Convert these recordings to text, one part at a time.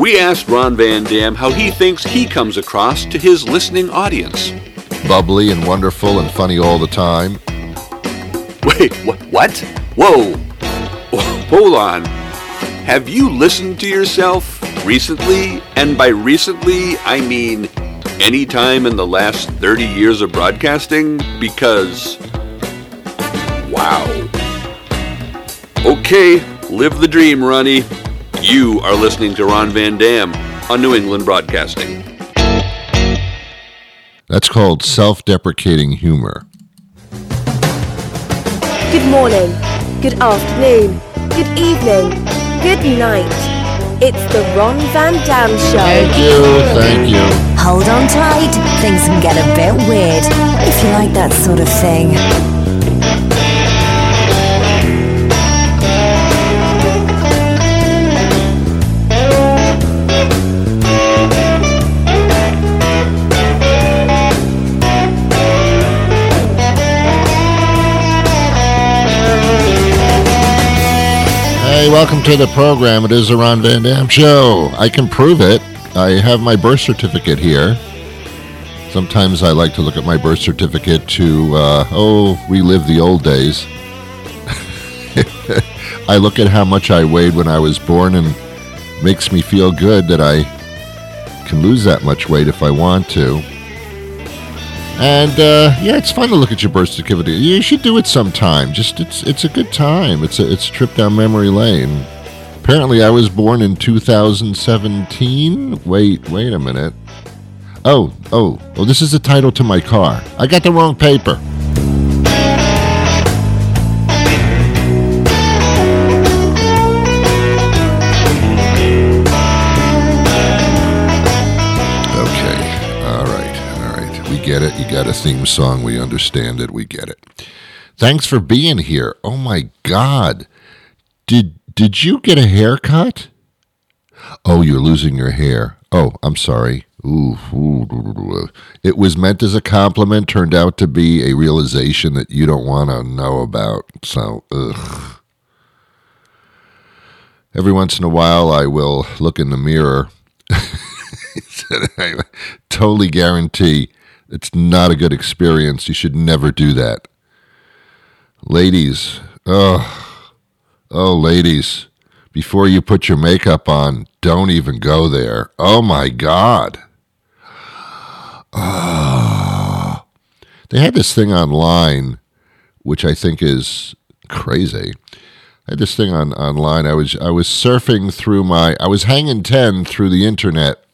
We asked Ron Van Dam how he thinks he comes across to his listening audience. Bubbly and wonderful and funny all the time. Wait, wh- what? Whoa! Hold on. Have you listened to yourself recently? And by recently, I mean any time in the last 30 years of broadcasting? Because. Wow. Okay, live the dream, Ronnie. You are listening to Ron Van Dam on New England Broadcasting. That's called self deprecating humor. Good morning, good afternoon, good evening, good night. It's the Ron Van Dam Show. Thank you, thank you. Hold on tight, things can get a bit weird if you like that sort of thing. Welcome to the program. It is the Ron Van Dam Show. I can prove it. I have my birth certificate here. Sometimes I like to look at my birth certificate to, uh, oh, relive the old days. I look at how much I weighed when I was born and makes me feel good that I can lose that much weight if I want to. And uh, yeah, it's fun to look at your birth certificate. You should do it sometime. Just it's it's a good time. It's a it's a trip down memory lane. Apparently, I was born in 2017. Wait, wait a minute. Oh, oh, oh! This is the title to my car. I got the wrong paper. Got a theme song. We understand it. We get it. Thanks for being here. Oh my God, did did you get a haircut? Oh, you're losing your hair. Oh, I'm sorry. Ooh. It was meant as a compliment, turned out to be a realization that you don't want to know about. So, ugh. Every once in a while, I will look in the mirror. I totally guarantee it's not a good experience. You should never do that. Ladies, oh, oh, ladies, before you put your makeup on, don't even go there. Oh my God. Oh. They had this thing online, which I think is crazy. I had this thing on online. I was I was surfing through my I was hanging ten through the internet,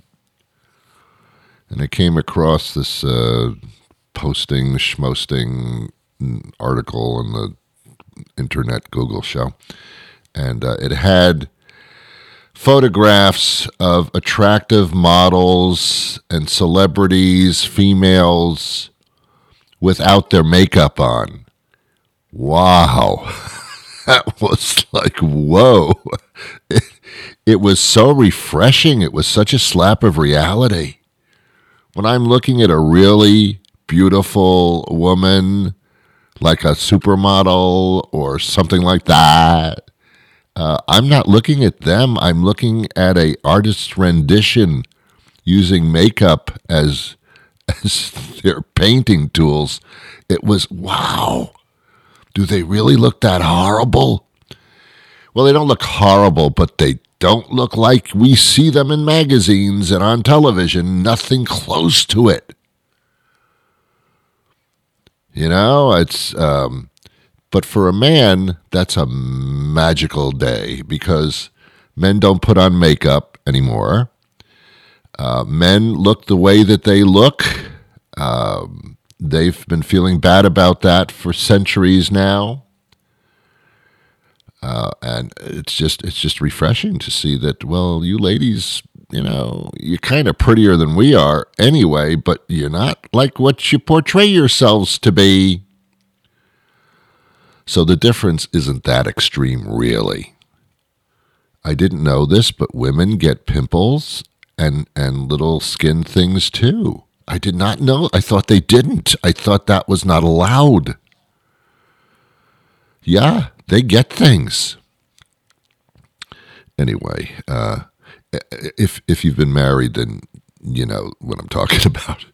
and I came across this uh, posting, schmosting article in the internet Google show, and uh, it had photographs of attractive models and celebrities, females, without their makeup on. Wow. that was like, whoa. It, it was so refreshing. It was such a slap of reality. When I'm looking at a really beautiful woman, like a supermodel or something like that, uh, I'm not looking at them. I'm looking at a artist's rendition using makeup as as their painting tools. It was wow. Do they really look that horrible? Well, they don't look horrible, but they don't look like we see them in magazines and on television. Nothing close to it. You know, it's um, but for a man, that's a magical day because men don't put on makeup anymore. Uh, men look the way that they look. Um, they've been feeling bad about that for centuries now. Uh, and it's just it's just refreshing to see that well you ladies you know you're kind of prettier than we are anyway but you're not like what you portray yourselves to be so the difference isn't that extreme, really. I didn't know this, but women get pimples and, and little skin things too. I did not know. I thought they didn't. I thought that was not allowed. Yeah, they get things. Anyway, uh, if if you've been married, then you know what I'm talking about.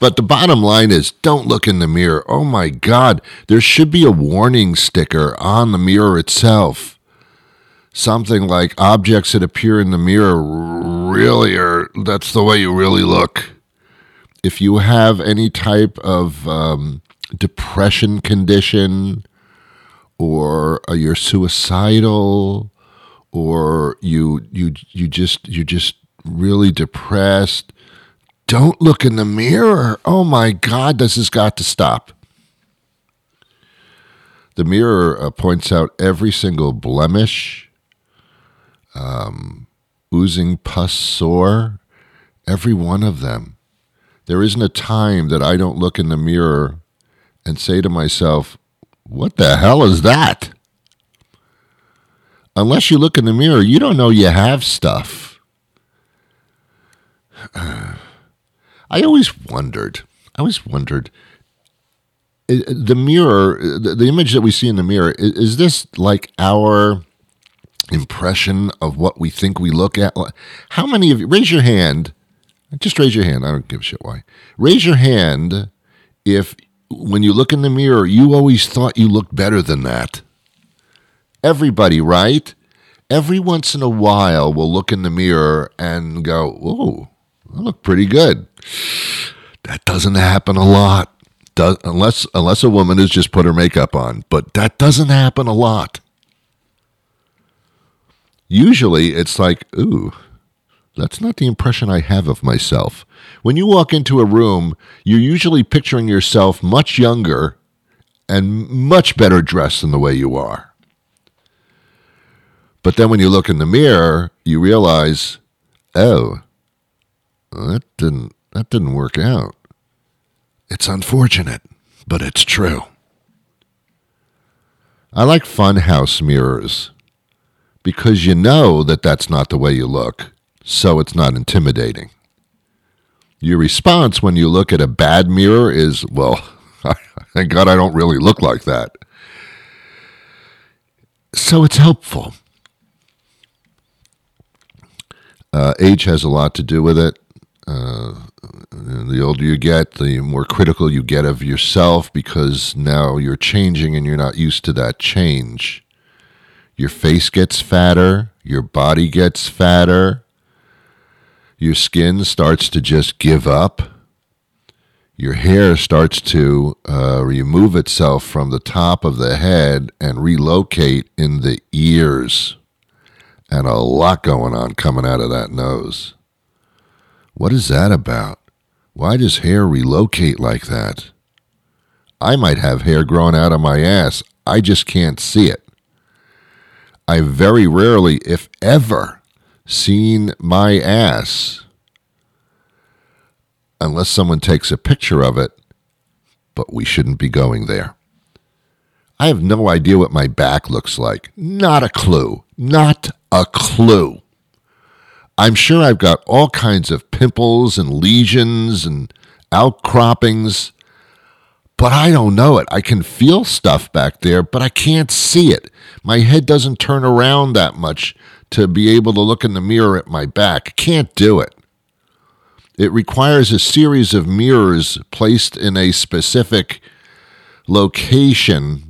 but the bottom line is don't look in the mirror. Oh my God, there should be a warning sticker on the mirror itself. Something like objects that appear in the mirror really are, that's the way you really look. If you have any type of um, depression condition, or you're suicidal, or you you you just you just really depressed, don't look in the mirror. Oh my God, this has got to stop. The mirror uh, points out every single blemish, um, oozing pus sore, every one of them. There isn't a time that I don't look in the mirror and say to myself, What the hell is that? Unless you look in the mirror, you don't know you have stuff. I always wondered, I always wondered, the mirror, the, image that we see in the mirror, is this like our impression of what we think we look at? How many of you, raise your hand, just raise your hand, I don't give a shit why. Raise your hand if when you look in the mirror, you always thought you looked better than that. Everybody, right? Every once in a while, we'll look in the mirror and go, "Whoa, I look pretty good." That doesn't happen a lot, unless unless a woman has just put her makeup on. But that doesn't happen a lot. Usually, it's like, "Ooh, that's not the impression I have of myself." When you walk into a room, you're usually picturing yourself much younger and much better dressed than the way you are. But then when you look in the mirror, you realize, oh, that didn't that didn't work out. It's unfortunate, but it's true. I like funhouse mirrors because you know that that's not the way you look, so it's not intimidating. Your response when you look at a bad mirror is, well, thank God I don't really look like that. So it's helpful. Uh, age has a lot to do with it. Uh, the older you get, the more critical you get of yourself because now you're changing and you're not used to that change. Your face gets fatter, your body gets fatter, your skin starts to just give up. Your hair starts to uh, remove itself from the top of the head and relocate in the ears. And a lot going on coming out of that nose. What is that about? Why does hair relocate like that? I might have hair growing out of my ass. I just can't see it. I very rarely, if ever, seen my ass unless someone takes a picture of it, but we shouldn't be going there. I have no idea what my back looks like. Not a clue. Not a clue. I'm sure I've got all kinds of pimples and lesions and outcroppings, but I don't know it. I can feel stuff back there, but I can't see it. My head doesn't turn around that much to be able to look in the mirror at my back. Can't do it. It requires a series of mirrors placed in a specific location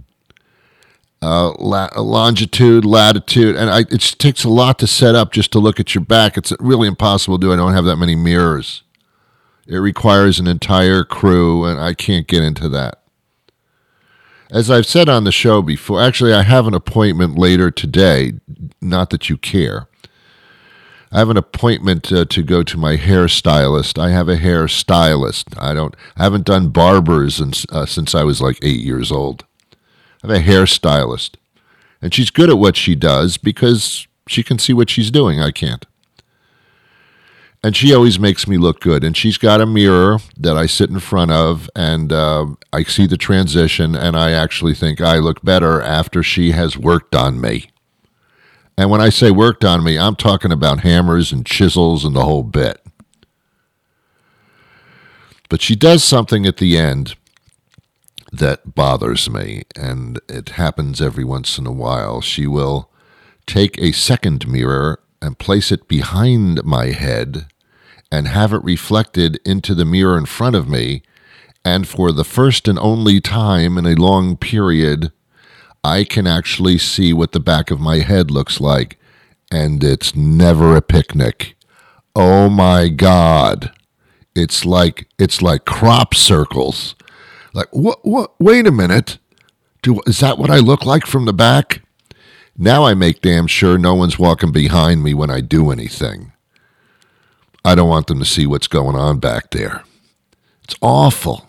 uh, la- longitude, latitude, and I, it takes a lot to set up just to look at your back. It's really impossible to do. I don't have that many mirrors. It requires an entire crew, and I can't get into that. As I've said on the show before, actually, I have an appointment later today. Not that you care. I have an appointment uh, to go to my hairstylist. I have a hairstylist. I don't. I haven't done barbers uh, since I was like eight years old. I have a hairstylist, and she's good at what she does because she can see what she's doing. I can't. And she always makes me look good. And she's got a mirror that I sit in front of, and uh, I see the transition, and I actually think I look better after she has worked on me. And when I say worked on me, I'm talking about hammers and chisels and the whole bit. But she does something at the end that bothers me, and it happens every once in a while. She will take a second mirror and place it behind my head and have it reflected into the mirror in front of me. And for the first and only time in a long period, I can actually see what the back of my head looks like. And it's never a picnic. Oh my God. It's like it's like crop circles. Like what what wait a minute. Do is that what I look like from the back? Now I make damn sure no one's walking behind me when I do anything. I don't want them to see what's going on back there. It's awful.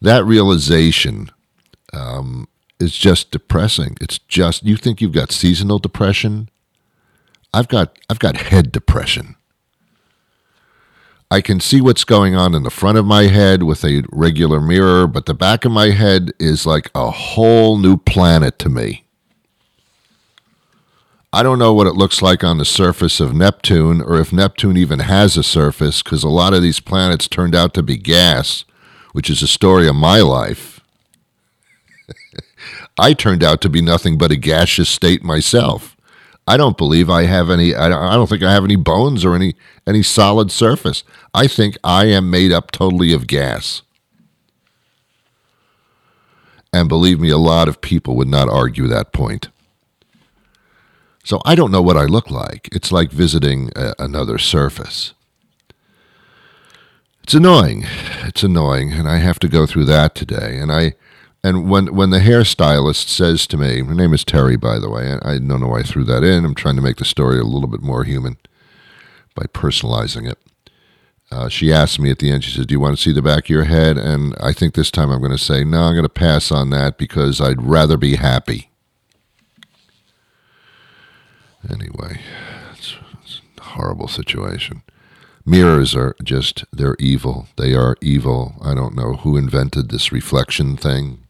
That realization um, is just depressing. It's just you think you've got seasonal depression. I've got I've got head depression. I can see what's going on in the front of my head with a regular mirror, but the back of my head is like a whole new planet to me. I don't know what it looks like on the surface of Neptune or if Neptune even has a surface because a lot of these planets turned out to be gas, which is a story of my life. I turned out to be nothing but a gaseous state myself. I don't believe I have any. I don't, think I have any bones or any any solid surface. I think I am made up totally of gas. And believe me, a lot of people would not argue that point. So I don't know what I look like. It's like visiting a, another surface. It's annoying. It's annoying, and I have to go through that today. And I and when when the hairstylist says to me, her name is Terry, by the way, I don't know why I threw that in. I'm trying to make the story a little bit more human by personalizing it. Uh, she asked me at the end, she says, Do you want to see the back of your head? And I think this time I'm going to say, No, I'm going to pass on that because I'd rather be happy. Anyway, it's, it's a horrible situation. Mirrors are just, they're evil. They are evil. I don't know who invented this reflection thing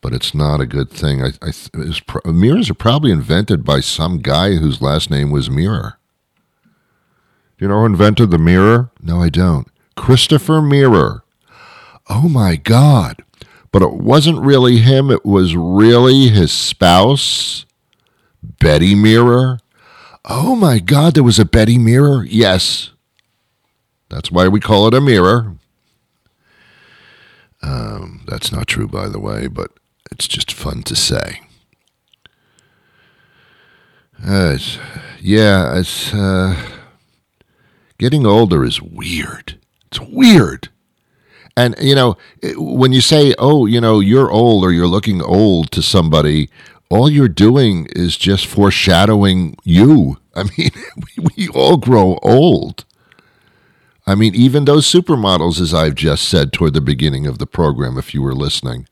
but it's not a good thing. I, I pro- mirrors are probably invented by some guy whose last name was Mirror. Do you know who invented the mirror? No, I don't. Christopher Mirror. Oh my God. But it wasn't really him, it was really his spouse, Betty Mirror. Oh my God, there was a Betty Mirror? Yes. That's why we call it a mirror. Um, that's not true, by the way, but it's just fun to say. Uh, it's, yeah, it's uh, getting older is weird. It's weird. And, you know, when you say, oh, you know, you're old or you're looking old to somebody, all you're doing is just foreshadowing you. I mean, we, we all grow old. I mean, even those supermodels, as I've just said toward the beginning of the program, if you were listening,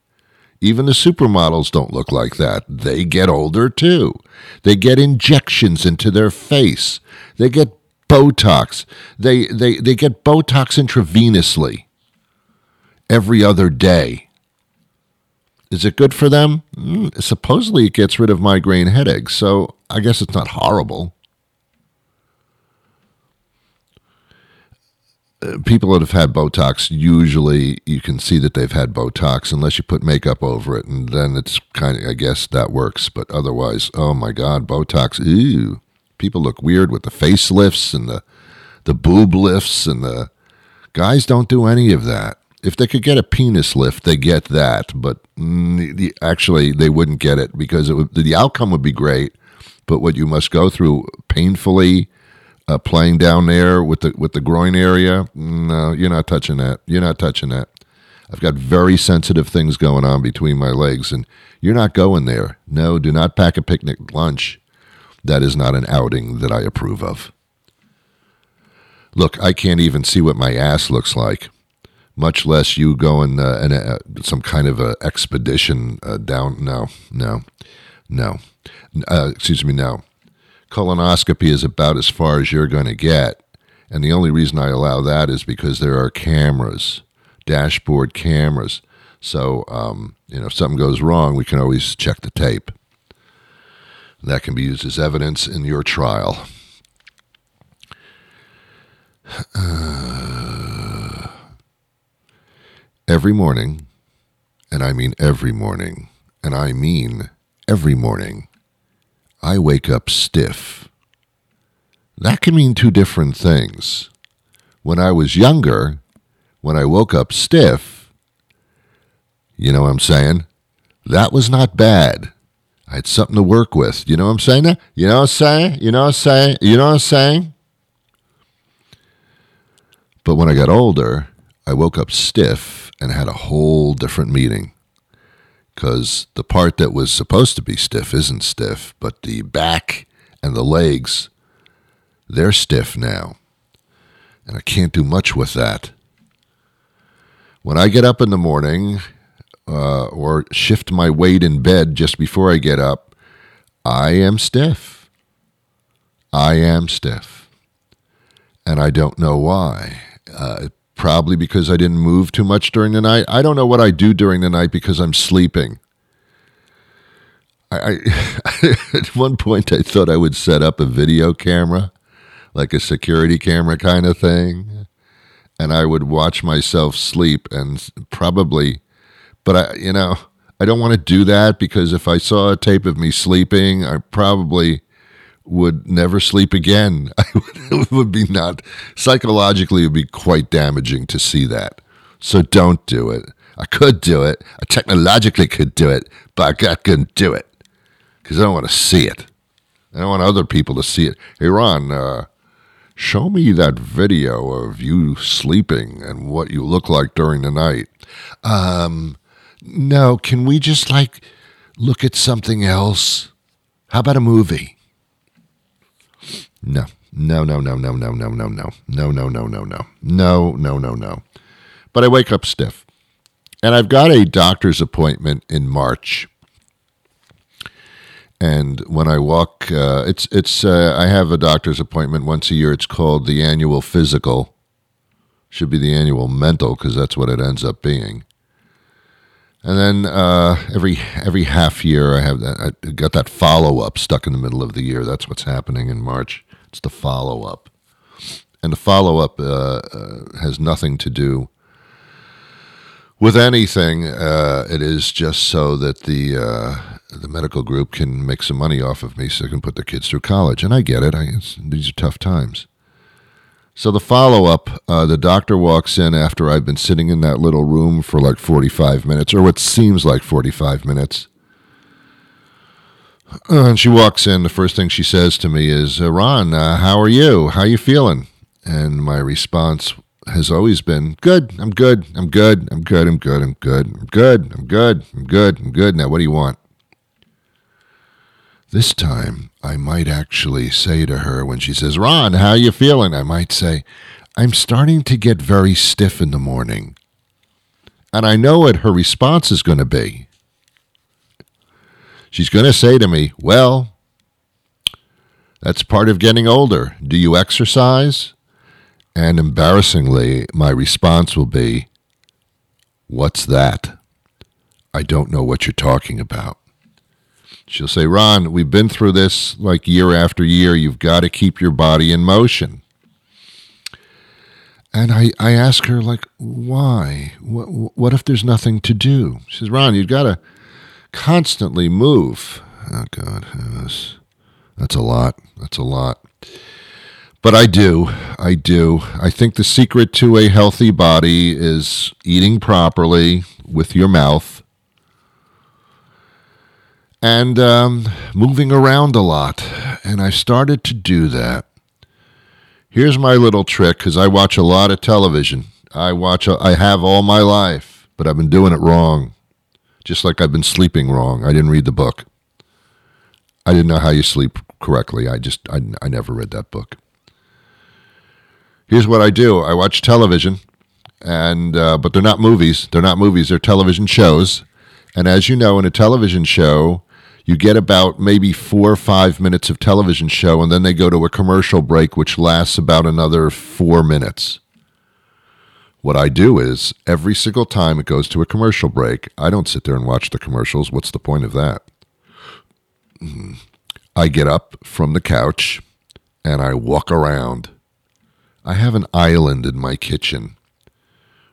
even the supermodels don't look like that. They get older too. They get injections into their face. They get Botox. They, they, they get Botox intravenously every other day. Is it good for them? Mm, supposedly it gets rid of migraine headaches, so I guess it's not horrible. People that have had Botox, usually you can see that they've had Botox unless you put makeup over it, and then it's kind of, I guess that works. But otherwise, oh my God, Botox, ew. People look weird with the facelifts and the, the boob lifts, and the guys don't do any of that. If they could get a penis lift, they get that, but actually they wouldn't get it because it would, the outcome would be great, but what you must go through painfully uh, playing down there with the with the groin area. No, you're not touching that. You're not touching that. I've got very sensitive things going on between my legs, and you're not going there. No, do not pack a picnic lunch. That is not an outing that I approve of. Look, I can't even see what my ass looks like, much less you going uh, in a, some kind of a expedition uh, down. No, no, no. Uh, excuse me, no colonoscopy is about as far as you're going to get. And the only reason I allow that is because there are cameras, dashboard cameras. So, um, you know, if something goes wrong, we can always check the tape. That can be used as evidence in your trial. Uh, every morning, and I mean every morning, and I mean every morning, I wake up stiff. That can mean two different things. When I was younger, when I woke up stiff, you know what I'm saying? That was not bad. I had something to work with. You know what I'm saying? You know what I'm saying? You know what I'm saying? You know what I'm saying? But when I got older, I woke up stiff and had a whole different meaning. Because the part that was supposed to be stiff isn't stiff, but the back and the legs, they're stiff now. And I can't do much with that. When I get up in the morning uh, or shift my weight in bed just before I get up, I am stiff. I am stiff. And I don't know why. Uh, probably because I didn't move too much during the night. I don't know what I do during the night because I'm sleeping. I, I at one point I thought I would set up a video camera, like a security camera kind of thing, and I would watch myself sleep and probably, but I, you know, I don't want to do that because if I saw a tape of me sleeping, I probably would never sleep again. it would be not psychologically it would be quite damaging to see that. So don't do it. I could do it. I technologically could do it, but I couldn't do it because I don't want to see it. I don't want other people to see it. Hey, Ron, uh, show me that video of you sleeping and what you look like during the night. Um, no, can we just like look at something else? How about a movie? No. No, no, no, no, no, no, no, no. No, no, no, no, no. No, no, no, no. But I wake up stiff. And I've got a doctor's appointment in March. And when I walk, uh, it's it's uh, I have a doctor's appointment once a year. It's called the annual physical. Should be the annual mental because that's what it ends up being. And then uh, every every half year, I have that. I got that follow up stuck in the middle of the year. That's what's happening in March. It's the follow up, and the follow up uh, uh, has nothing to do with anything. Uh, it is just so that the uh, the medical group can make some money off of me, so they can put their kids through college. And I get it. I, these are tough times. So the follow up, uh, the doctor walks in after I've been sitting in that little room for like 45 minutes, or what seems like 45 minutes. Uh, and she walks in. The first thing she says to me is, uh, "Ron, uh, how are you? How you feeling?" And my response has always been, "Good. I'm good. I'm good. I'm good. I'm good. I'm good. I'm good. I'm good. I'm good. I'm good. Now, what do you want?" This time, I might actually say to her when she says, "Ron, how you feeling?" I might say, "I'm starting to get very stiff in the morning." And I know what her response is going to be. She's going to say to me, Well, that's part of getting older. Do you exercise? And embarrassingly, my response will be, What's that? I don't know what you're talking about. She'll say, Ron, we've been through this like year after year. You've got to keep your body in motion. And I, I ask her, like, why? What, what if there's nothing to do? She says, Ron, you've got to constantly move. Oh, God. That's, that's a lot. That's a lot. But I do. I do. I think the secret to a healthy body is eating properly with your mouth and um, moving around a lot. And I started to do that. Here's my little trick because I watch a lot of television. I watch, I have all my life, but I've been doing it wrong. Just like I've been sleeping wrong. I didn't read the book. I didn't know how you sleep correctly. I just, I, I never read that book. Here's what I do I watch television, and uh, but they're not movies. They're not movies, they're television shows. And as you know, in a television show, you get about maybe four or five minutes of television show, and then they go to a commercial break, which lasts about another four minutes. What I do is every single time it goes to a commercial break, I don't sit there and watch the commercials. What's the point of that? I get up from the couch and I walk around. I have an island in my kitchen,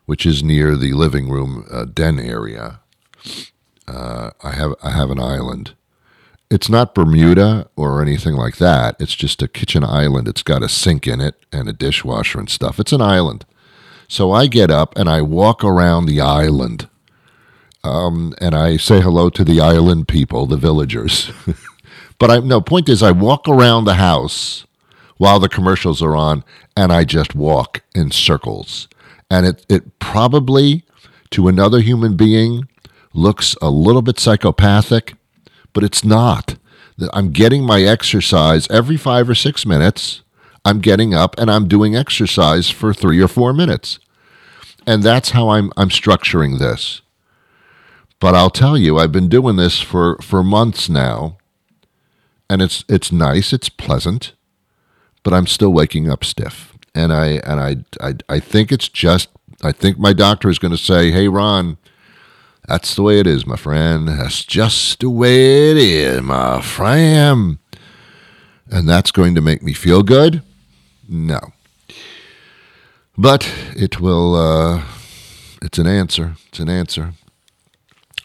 which is near the living room uh, den area. Uh, I have I have an island. it's not Bermuda or anything like that. It's just a kitchen island. It's got a sink in it and a dishwasher and stuff. It's an island. So I get up and I walk around the island. Um, and I say hello to the island people, the villagers. but I no point is I walk around the house while the commercials are on and I just walk in circles. And it it probably to another human being looks a little bit psychopathic, but it's not. I'm getting my exercise every 5 or 6 minutes. I'm getting up and I'm doing exercise for 3 or 4 minutes. And that's how I'm I'm structuring this. But I'll tell you, I've been doing this for, for months now, and it's it's nice, it's pleasant, but I'm still waking up stiff. And I and I I, I think it's just I think my doctor is going to say, "Hey, Ron, that's the way it is, my friend. That's just the way it is, my friend." And that's going to make me feel good? No. But it will. Uh, it's an answer. It's an answer.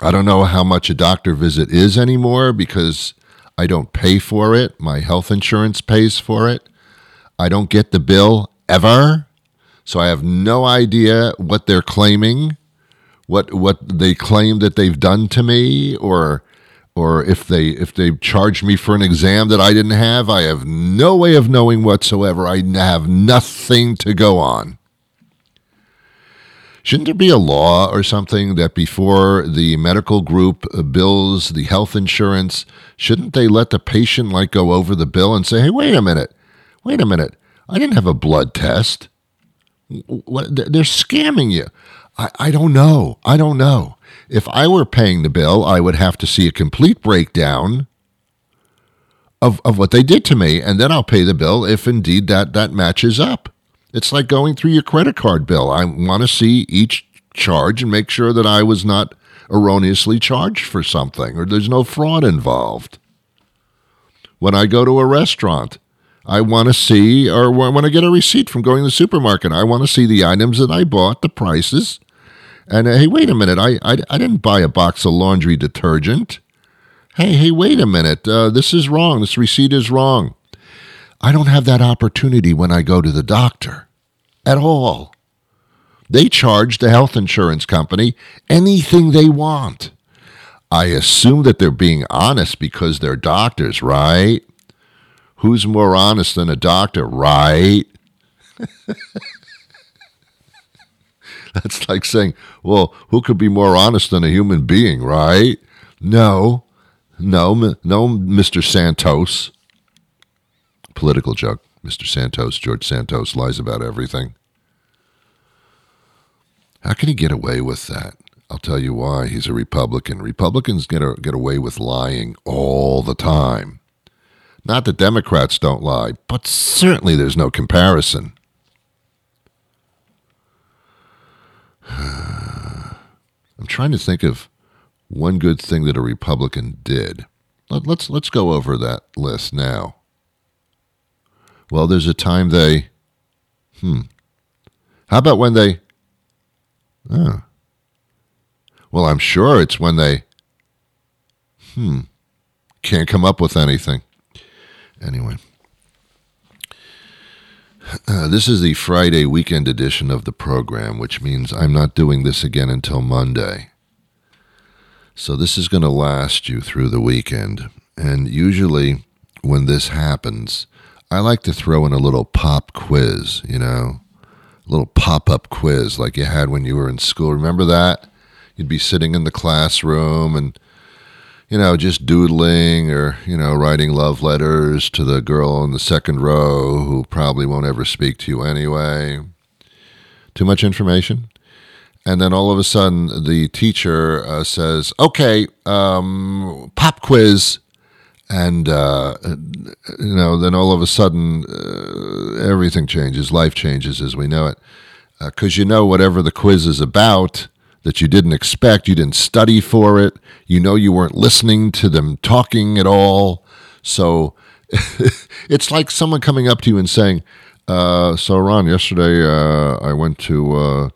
I don't know how much a doctor visit is anymore because I don't pay for it. My health insurance pays for it. I don't get the bill ever. So I have no idea what they're claiming, what what they claim that they've done to me or or if they if they charged me for an exam that I didn't have. I have no way of knowing whatsoever. I have nothing to go on. Shouldn't there be a law or something that before the medical group uh, bills the health insurance, shouldn't they let the patient like go over the bill and say, "Hey, wait a minute, wait a minute, I didn't have a blood test." What, they're scamming you. I, I don't know. I don't know. If I were paying the bill, I would have to see a complete breakdown of, of what they did to me, and then I'll pay the bill if indeed that, that matches up. It's like going through your credit card bill. I want to see each charge and make sure that I was not erroneously charged for something or there's no fraud involved. When I go to a restaurant, I want to see, or when I get a receipt from going to the supermarket, I want to see the items that I bought, the prices. And uh, hey, wait a minute, I, I, I didn't buy a box of laundry detergent. Hey, hey, wait a minute, uh, this is wrong. This receipt is wrong. I don't have that opportunity when I go to the doctor at all. They charge the health insurance company anything they want. I assume that they're being honest because they're doctors, right? Who's more honest than a doctor, right? That's like saying, well, who could be more honest than a human being, right? No, no, no, Mr. Santos political joke. Mr. Santos, George Santos, lies about everything. How can he get away with that? I'll tell you why. He's a Republican. Republicans get, a, get away with lying all the time. Not that Democrats don't lie, but certainly there's no comparison. I'm trying to think of one good thing that a Republican did. Let, let's let's go over that list now. Well, there's a time they. Hmm. How about when they. Oh. Well, I'm sure it's when they. Hmm. Can't come up with anything. Anyway. Uh, this is the Friday weekend edition of the program, which means I'm not doing this again until Monday. So this is going to last you through the weekend. And usually, when this happens, I like to throw in a little pop quiz, you know, a little pop up quiz like you had when you were in school. Remember that? You'd be sitting in the classroom and, you know, just doodling or, you know, writing love letters to the girl in the second row who probably won't ever speak to you anyway. Too much information? And then all of a sudden, the teacher uh, says, okay, um, pop quiz and uh, you know, then all of a sudden, uh, everything changes. Life changes as we know it, because uh, you know whatever the quiz is about that you didn't expect, you didn't study for it. You know, you weren't listening to them talking at all. So it's like someone coming up to you and saying, uh, "So, Ron, yesterday uh, I went to." Uh,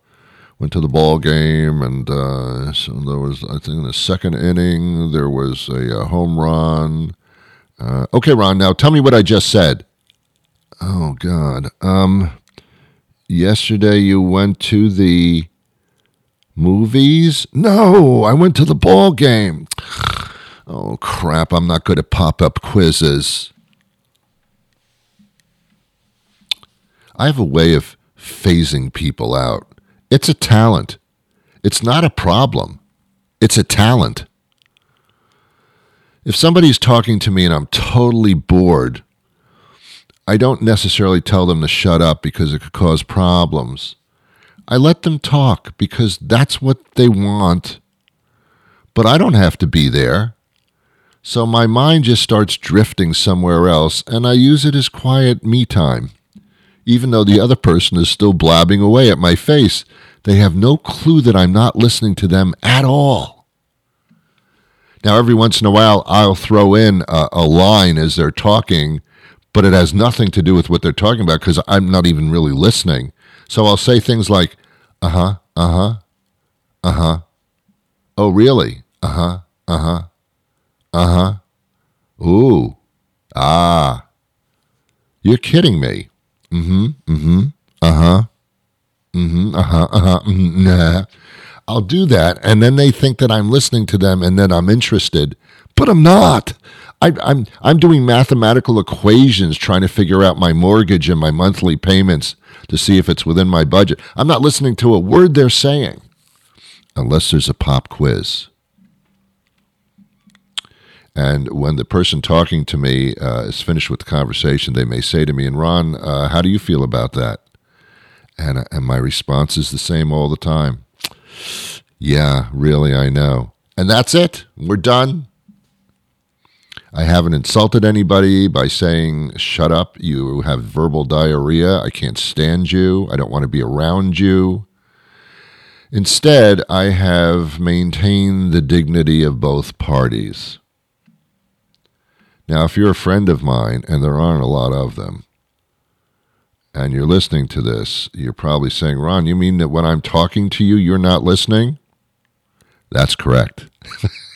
went to the ball game, and uh, so there was, I think, in the second inning there was a, a home run, Uh, okay, Ron. Now tell me what I just said. Oh God. Um, yesterday you went to the movies? No, I went to the ball game. Oh crap! I'm not good at pop-up quizzes. I have a way of phasing people out. It's a talent. It's not a problem. It's a talent. If somebody's talking to me and I'm totally bored, I don't necessarily tell them to shut up because it could cause problems. I let them talk because that's what they want. But I don't have to be there. So my mind just starts drifting somewhere else, and I use it as quiet me time. Even though the other person is still blabbing away at my face, they have no clue that I'm not listening to them at all. Now, every once in a while, I'll throw in a, a line as they're talking, but it has nothing to do with what they're talking about because I'm not even really listening. So I'll say things like, uh huh, uh huh, uh huh. Oh, really? Uh huh, uh huh, uh huh. Ooh, ah. You're kidding me. Mm hmm, mm hmm, uh huh, mm hmm, uh huh, uh huh, mm-hmm, nah. I'll do that, and then they think that I'm listening to them, and then I'm interested, but I'm not. I, I'm I'm doing mathematical equations trying to figure out my mortgage and my monthly payments to see if it's within my budget. I'm not listening to a word they're saying, unless there's a pop quiz. And when the person talking to me uh, is finished with the conversation, they may say to me, "And Ron, uh, how do you feel about that?" And uh, and my response is the same all the time. Yeah, really, I know. And that's it. We're done. I haven't insulted anybody by saying, shut up, you have verbal diarrhea, I can't stand you, I don't want to be around you. Instead, I have maintained the dignity of both parties. Now, if you're a friend of mine, and there aren't a lot of them, and you're listening to this, you're probably saying, Ron, you mean that when I'm talking to you, you're not listening? That's correct.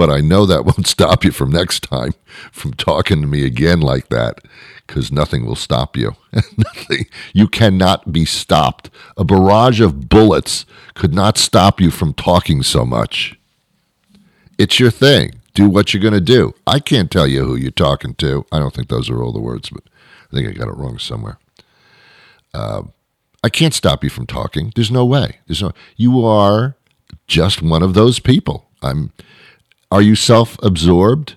but I know that won't stop you from next time from talking to me again like that because nothing will stop you. nothing. You cannot be stopped. A barrage of bullets could not stop you from talking so much. It's your thing. Do what you're going to do. I can't tell you who you're talking to. I don't think those are all the words, but I think I got it wrong somewhere. Uh, I can't stop you from talking. There's no way. There's no. You are just one of those people. I'm. Are you self-absorbed?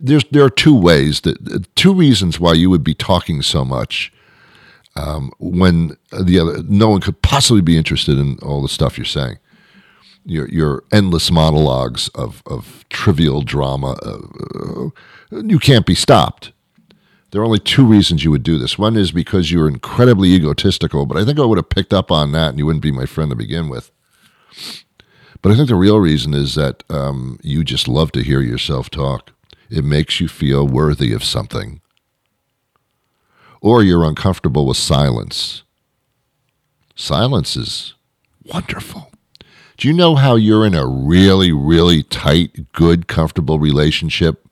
There's there are two ways that two reasons why you would be talking so much um, when the other no one could possibly be interested in all the stuff you're saying. Your your endless monologues of of trivial drama. Uh, you can't be stopped there are only two reasons you would do this. One is because you're incredibly egotistical, but I think I would have picked up on that and you wouldn't be my friend to begin with. But I think the real reason is that um, you just love to hear yourself talk. It makes you feel worthy of something. Or you're uncomfortable with silence. Silence is wonderful. Do you know how you're in a really, really tight, good, comfortable relationship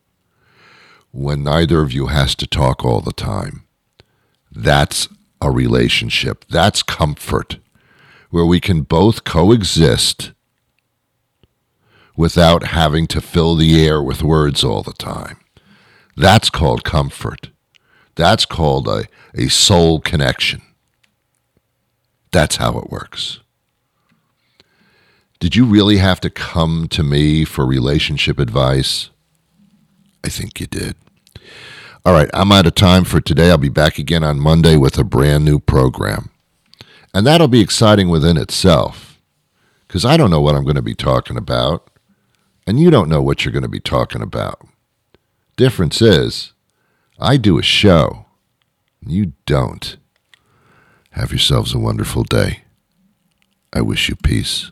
when neither of you has to talk all the time. That's a relationship. That's comfort, where we can both coexist without having to fill the air with words all the time. That's called comfort. That's called a, a soul connection. That's how it works. Did you really have to come to me for relationship advice? I think you did. All right, I'm out of time for today. I'll be back again on Monday with a brand new program. And that'll be exciting within itself because I don't know what I'm going to be talking about, and you don't know what you're going to be talking about. Difference is, I do a show, you don't. Have yourselves a wonderful day. I wish you peace.